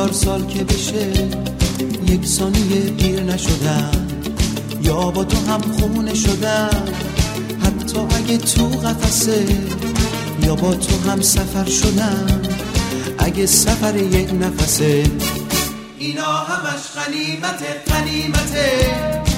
هزار سال که بشه یک ثانیه دیر نشدم. یا با تو هم خونه شدم. حتی اگه تو قفسه یا با تو هم سفر شدم. اگه سفر یک نفسه اینا همش قنیمته قنیمته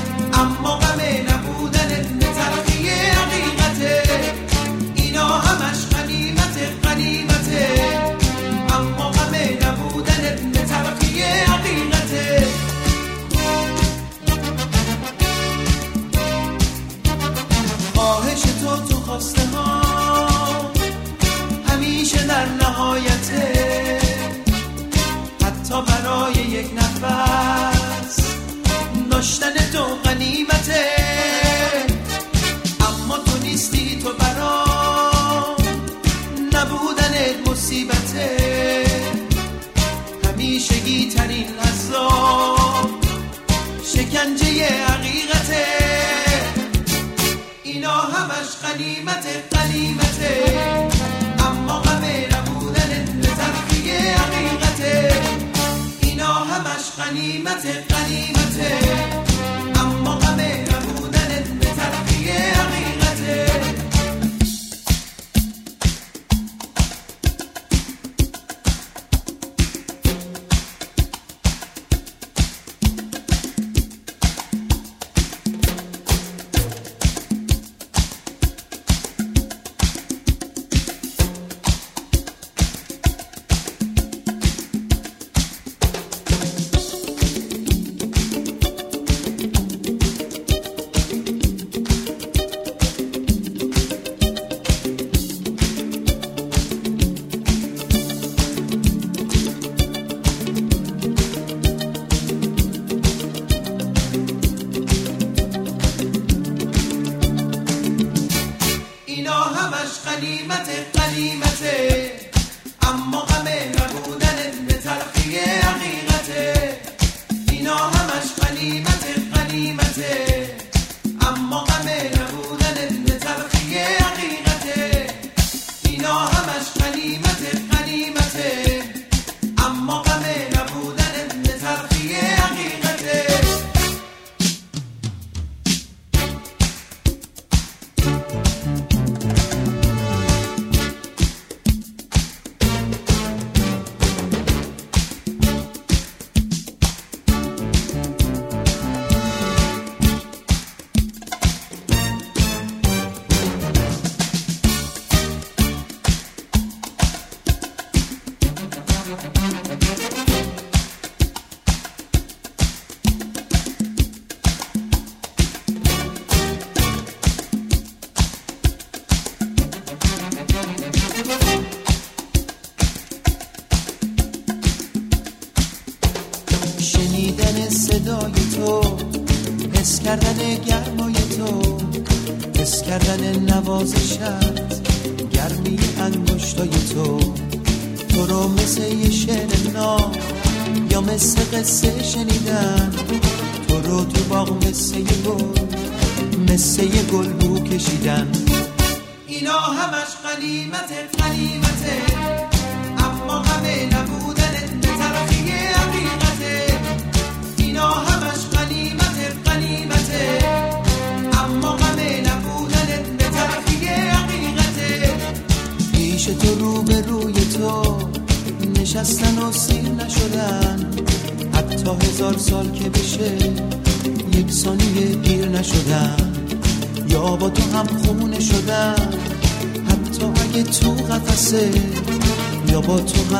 غنیمت غنیمت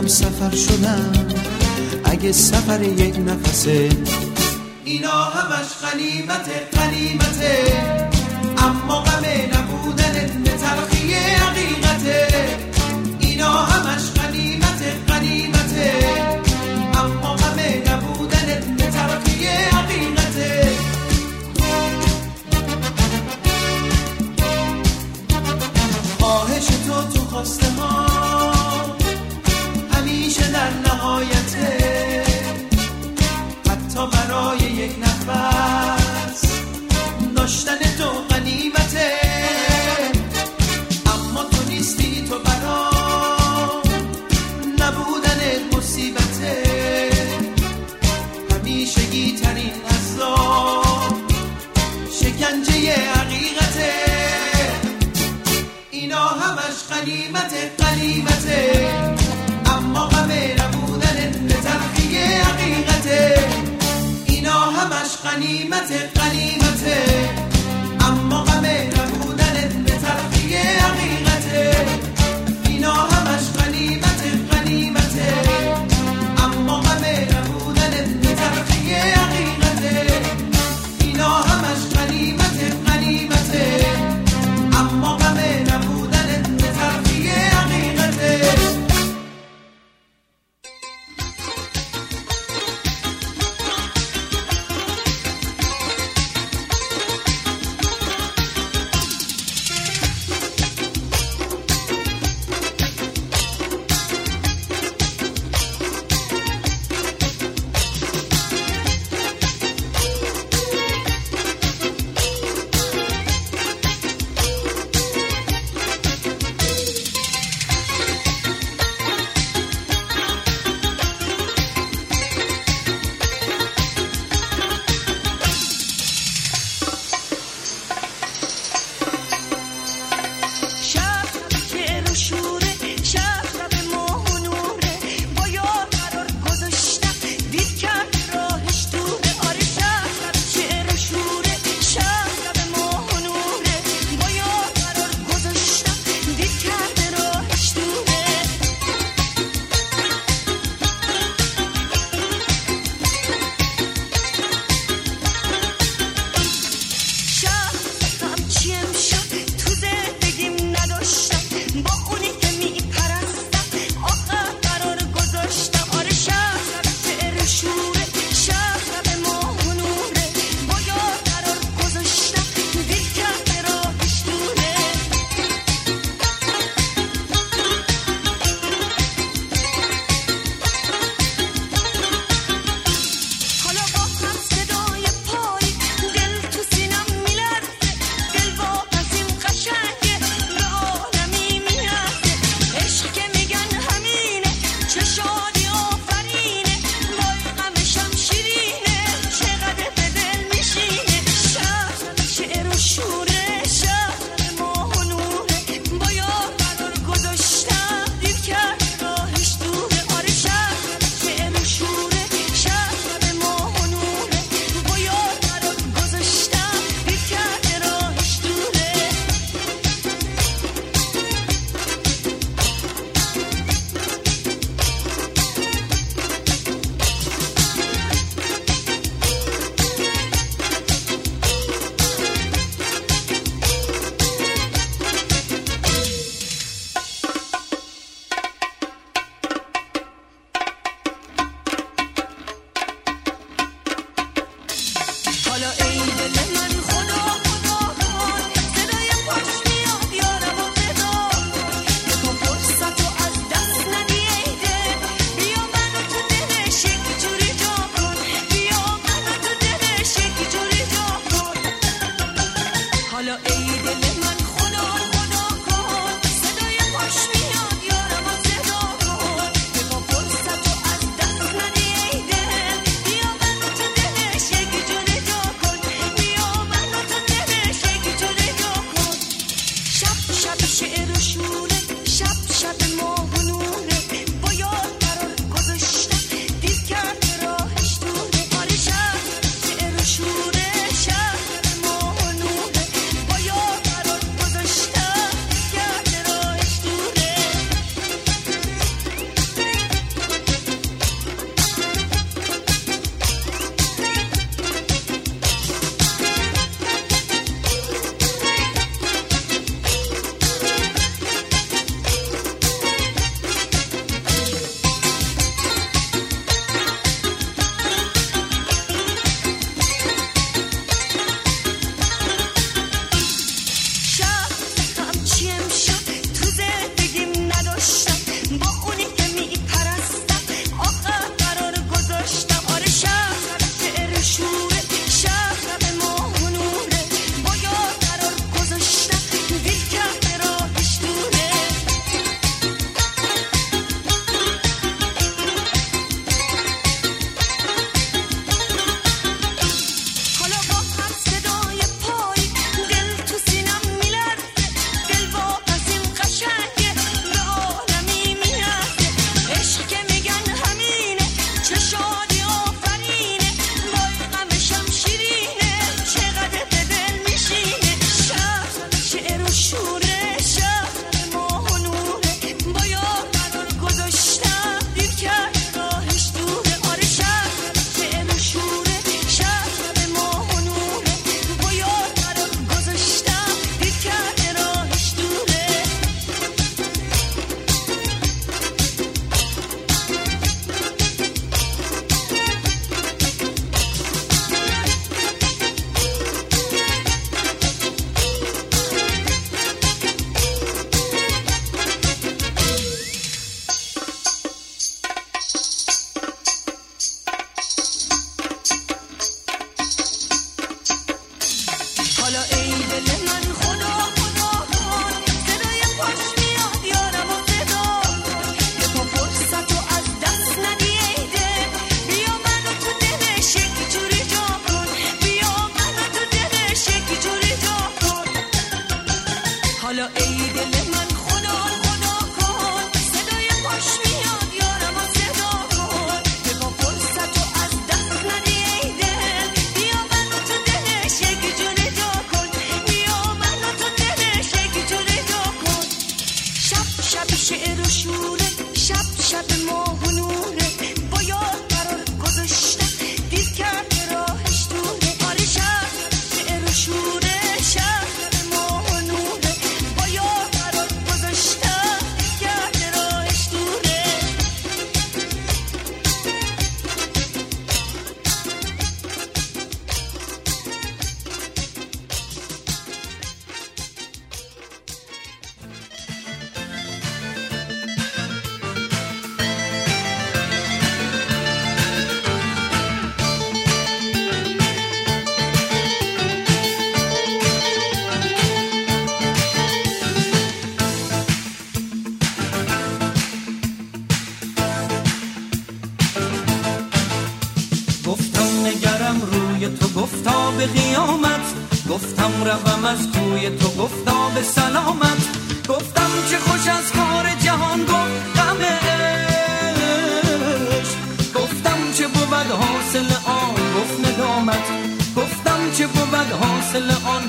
هم سفر شدم. اگه سفر یک نفسه اینا همش غنیمت غنیمت اما に待て دیدم از کوی تو گفتم به سلامت گفتم چه خوش از کار جهان گفتمش گفتم چه بود حاصل آن گفت ندامت. گفتم چه بود حاصل آن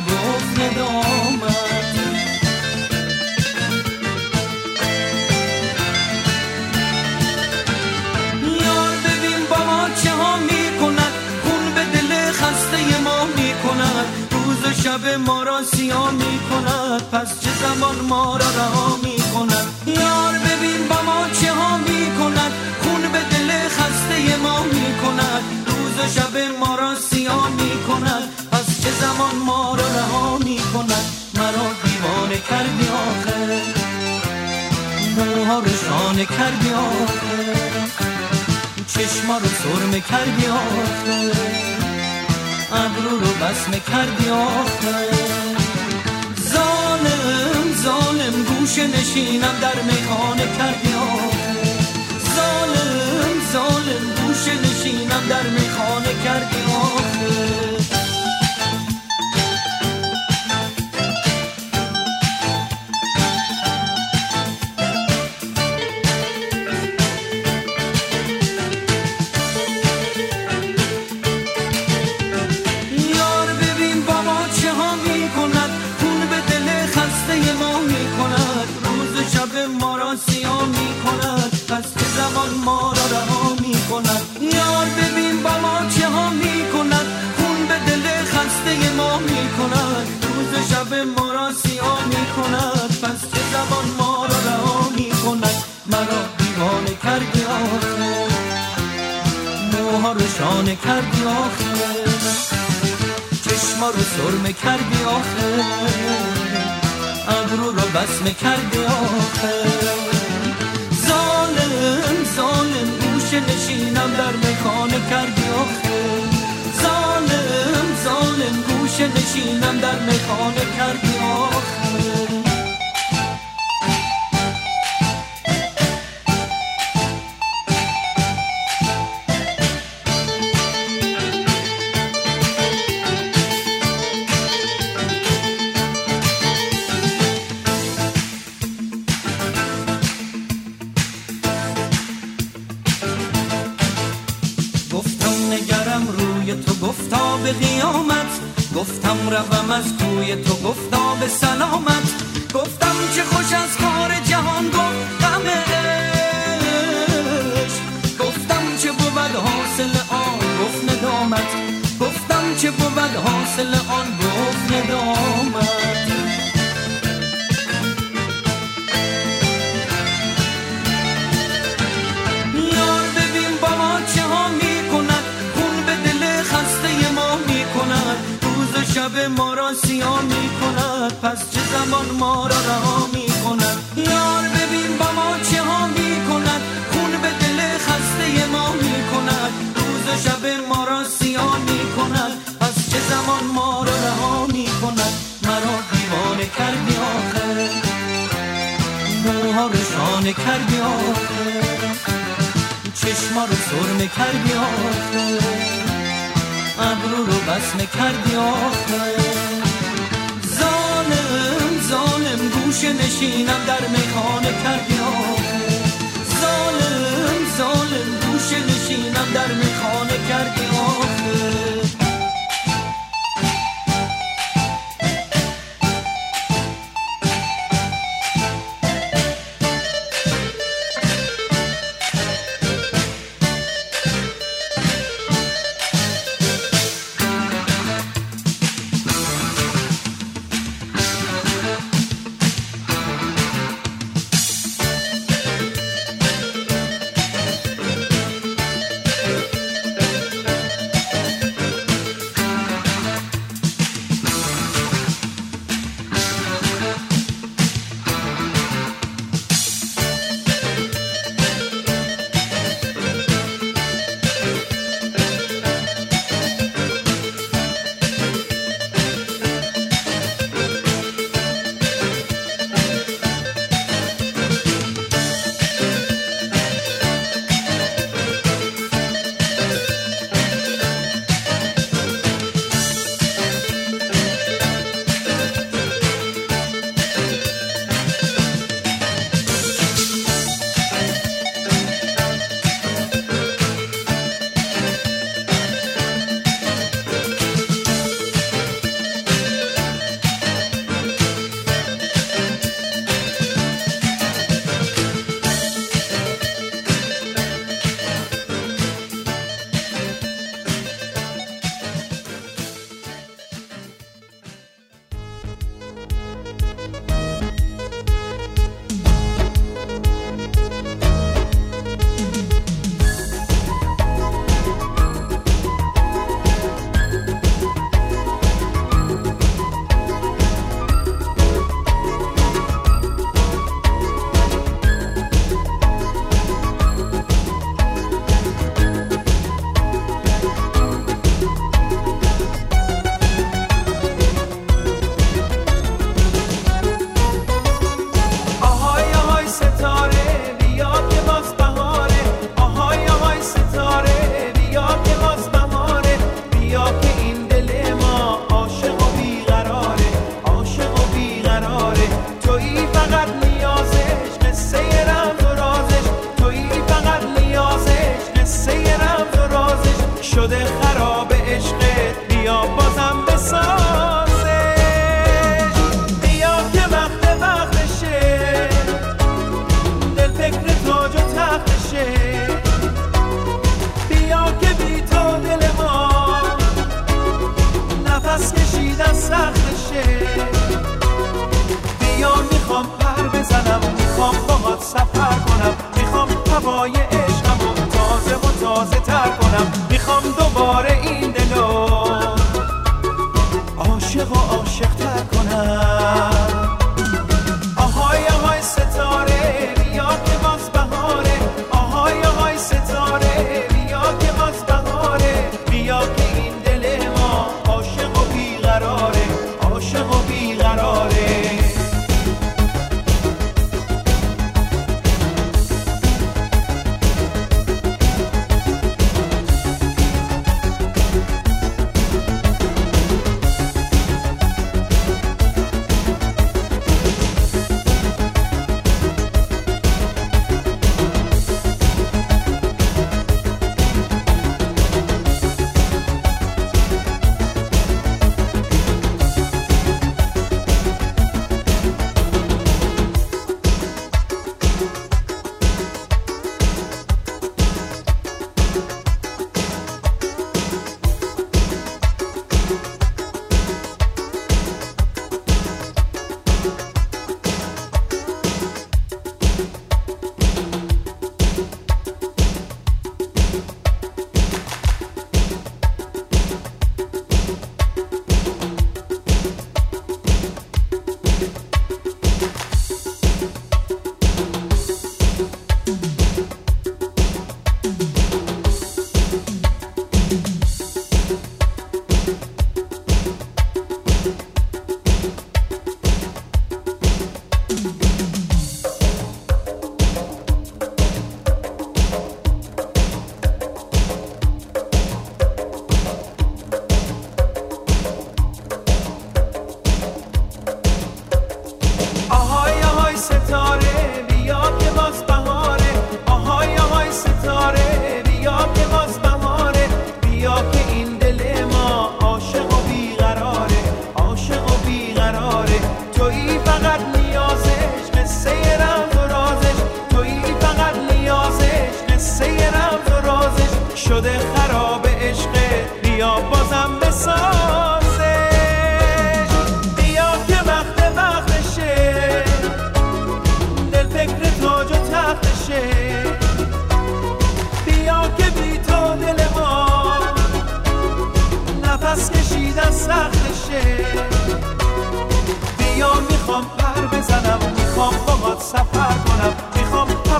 کردی آخه. ابرو رو بسمه کردی آخه. ظالم ظالم گوش نشینم در میخانه کردی آخه. ظالم ظالم گوش نشینم در میخانه کردی آخه سرمه کردی آخه. ابرو رو بسمه کردی آخه. ظالم ظالم گوش نشینم در مخانه کردی آخه. ظالم ظالم گوش نشینم در مخانه کردی گفتم روم از کوی تو گفتا به سلامت. گفتم چه خوش از کار جهان گفتم گفتم چه بود حاصل آن گفت ندامت. گفتم چه بود حاصل آن گفت ندامت. سیاه می کند پس چه زمان ما را رها می کند یار ببین با ما چه ها می کند خون به دل خسته ما می کند روز شب ما را سیاه می کند پس چه زمان ما را رها می کند مرا دیوانه کردی آخر موها رو شانه کردی آخر چشما رو سرمه کردی آخر ابرو رو بسمه کردی آخه. ظالم گوش نشینم در میخانه کردی ظالم ظالم گوش نشینم در میخانه کردی آخه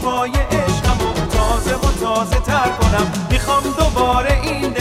هوای عشقم و تازه و تازه تر کنم. می‌خوام دوباره این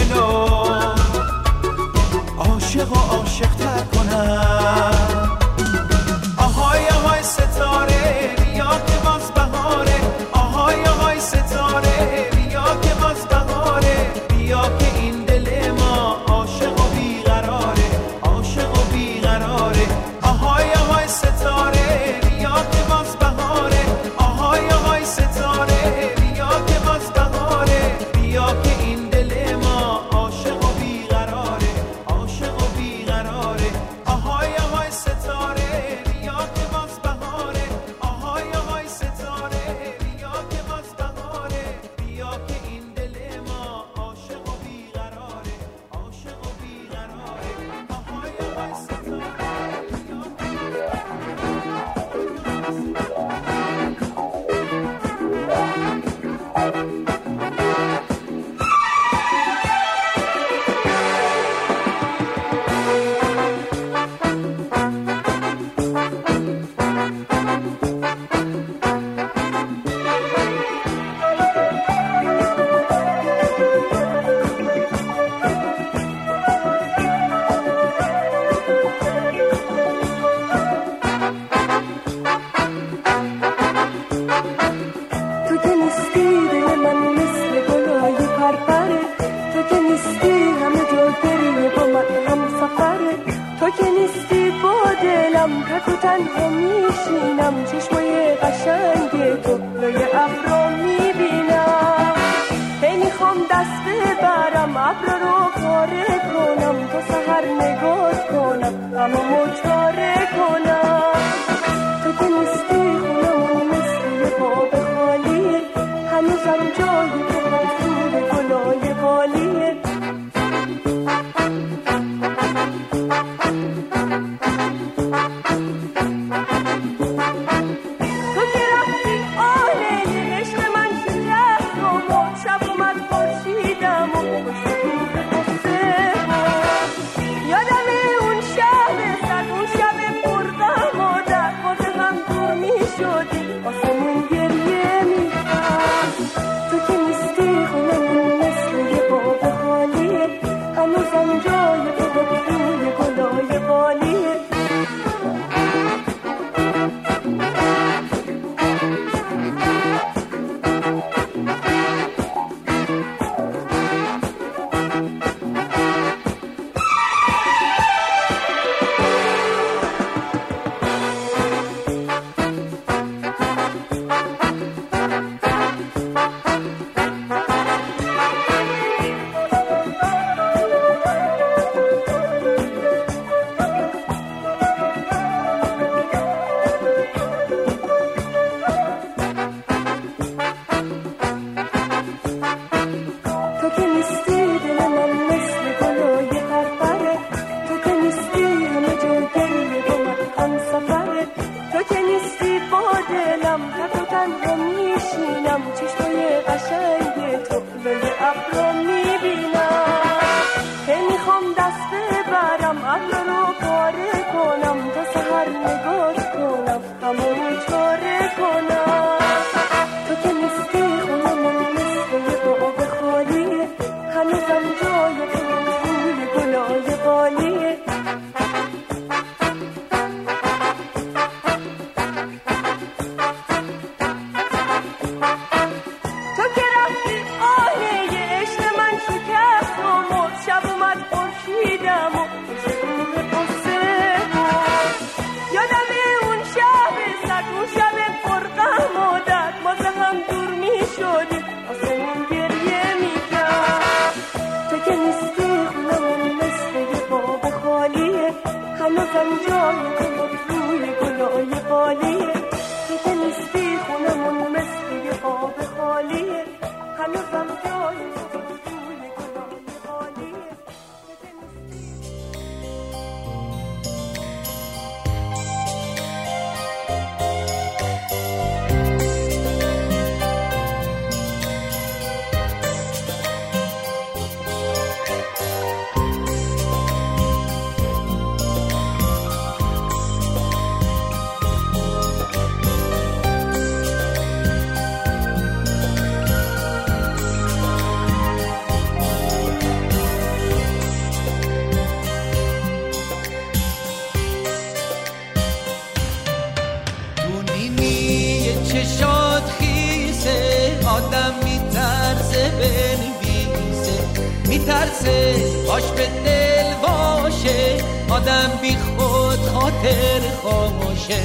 آدم بی خود خاطر خاموشه.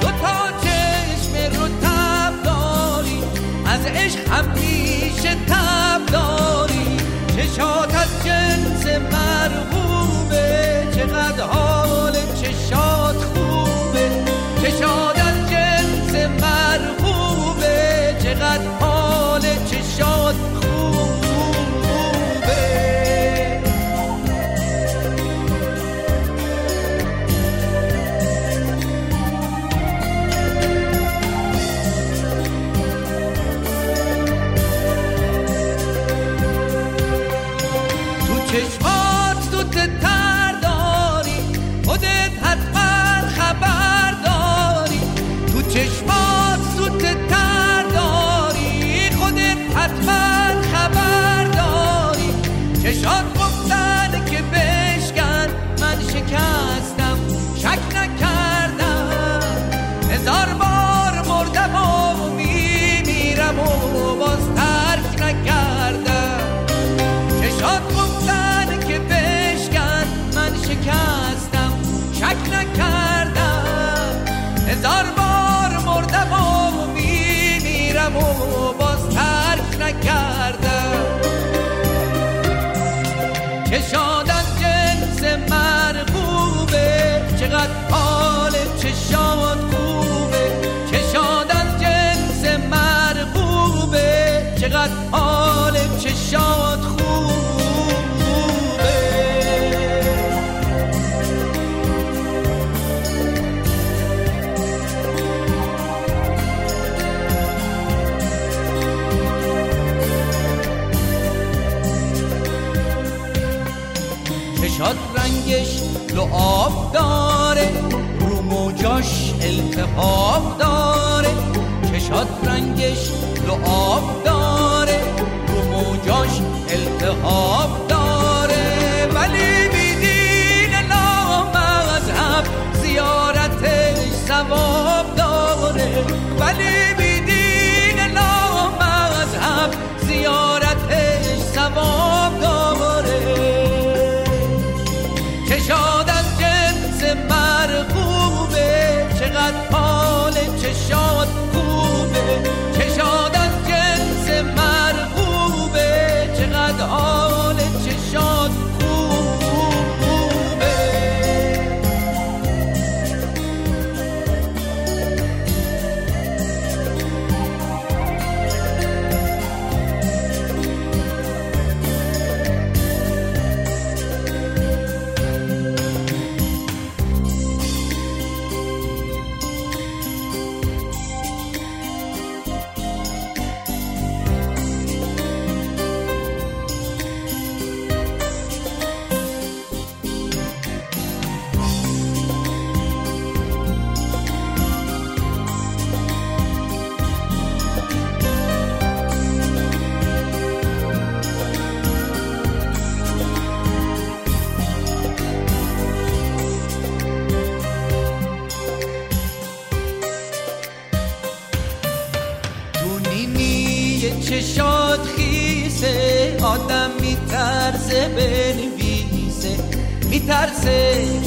دو تا چشم رو تب داری از عشق همیشه تب داری. چشات از جنس مرغوبه چقدر حال آب داره رو موجاش التحاب داره چشات رنگش لعاب داره رو موجاش التحاب داره. ولی بیدین لامذهب زیارتش ثواب داره. ولی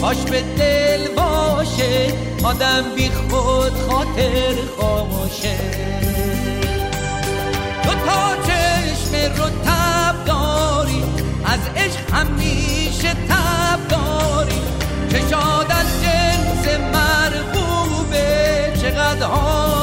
خاش به دل باشه آدم بی خود خاطر خاموشه. تو تا چشم رو تب داری از عشق همیشه تب داری. چشاد از جنس مرغوبه چقدر ها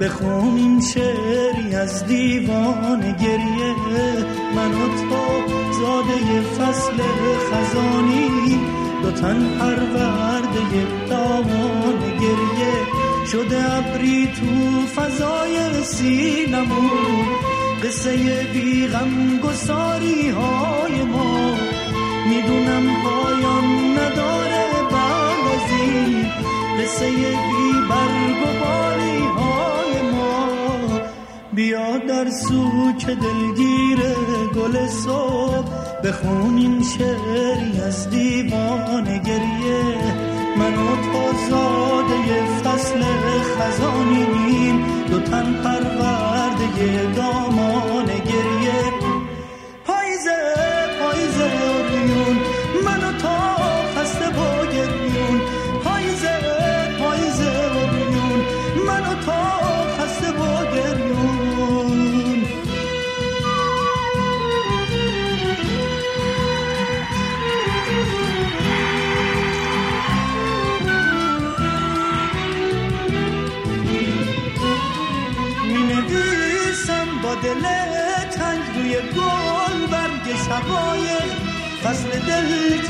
بخونیم شعری از دیوان گریه. من و تو زاده فصل خزانی دو تن پرورده دامان گریه. شده ابری تو فضای سینمون قصه بی غم گساری های ما. می‌دونم پایان نداره بعد از این قصه بی و ما بیا در سوک دلگیر گل صبح بخونیم شعری از دیوان گریه. من و تو زاده فصل خزانیم دو تن پرورده دامان گریه. پاییزه پاییزه.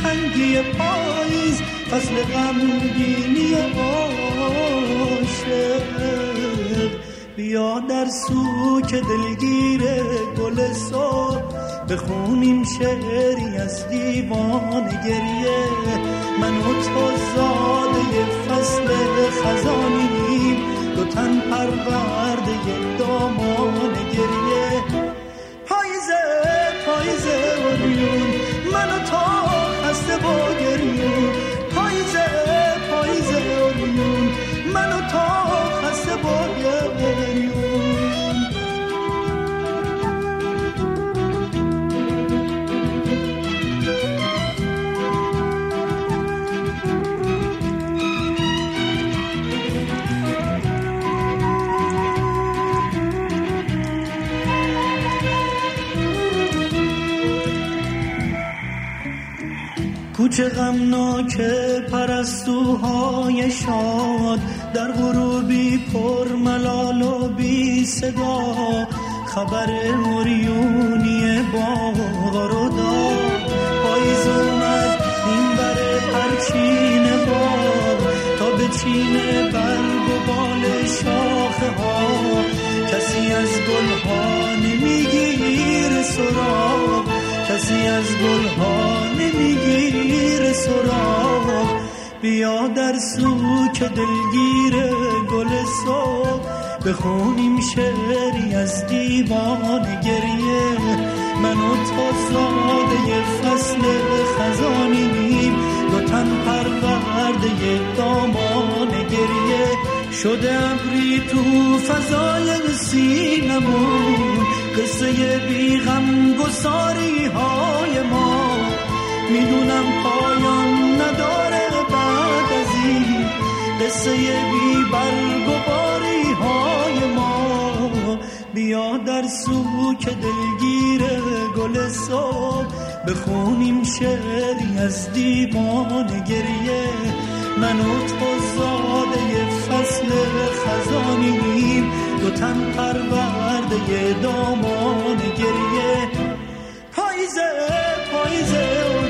تنگی پاییز فصل غمگینی عاشق. بیا در سوک دلگیر گل صبح بخونیم شعری از دیوان گریه. من و تو زاده فصل خزانیم دو تن پرورده دامان گریه. پاییزه پاییزه اوریون من و تو خسته با گریون پاییزه پاییزه اوریون من و کوچه غمناک پرستوهای شاد در غروبی پر ملال و بی صدا. خبر موریونی باغ رو داد پاییز اومد این بر پرچین باغ. تا به چین برگ و بال شاخه ها کسی از گل ها نمیگیر سراغ. کسی از گل ها نمیگیر سراغ. بیا در سوک دلگیر گل صبح. بخونیم شعری از دیوان گریه. من و تو زاده فصل خزانیم. دو تن پرورده دامان گریه. شده ابری تو فضای سینمون. قصه بی غم گساری های ما. می‌دونم پایان نداره بعد از این قصه بی برگ های ما. بیا در سوک دلگیر گل صبح بخونیم شعری از دیوان گریه. من و تو زاده فصل خزانیم. دو تن پرورده دامان گریه. پاییزه پاییزه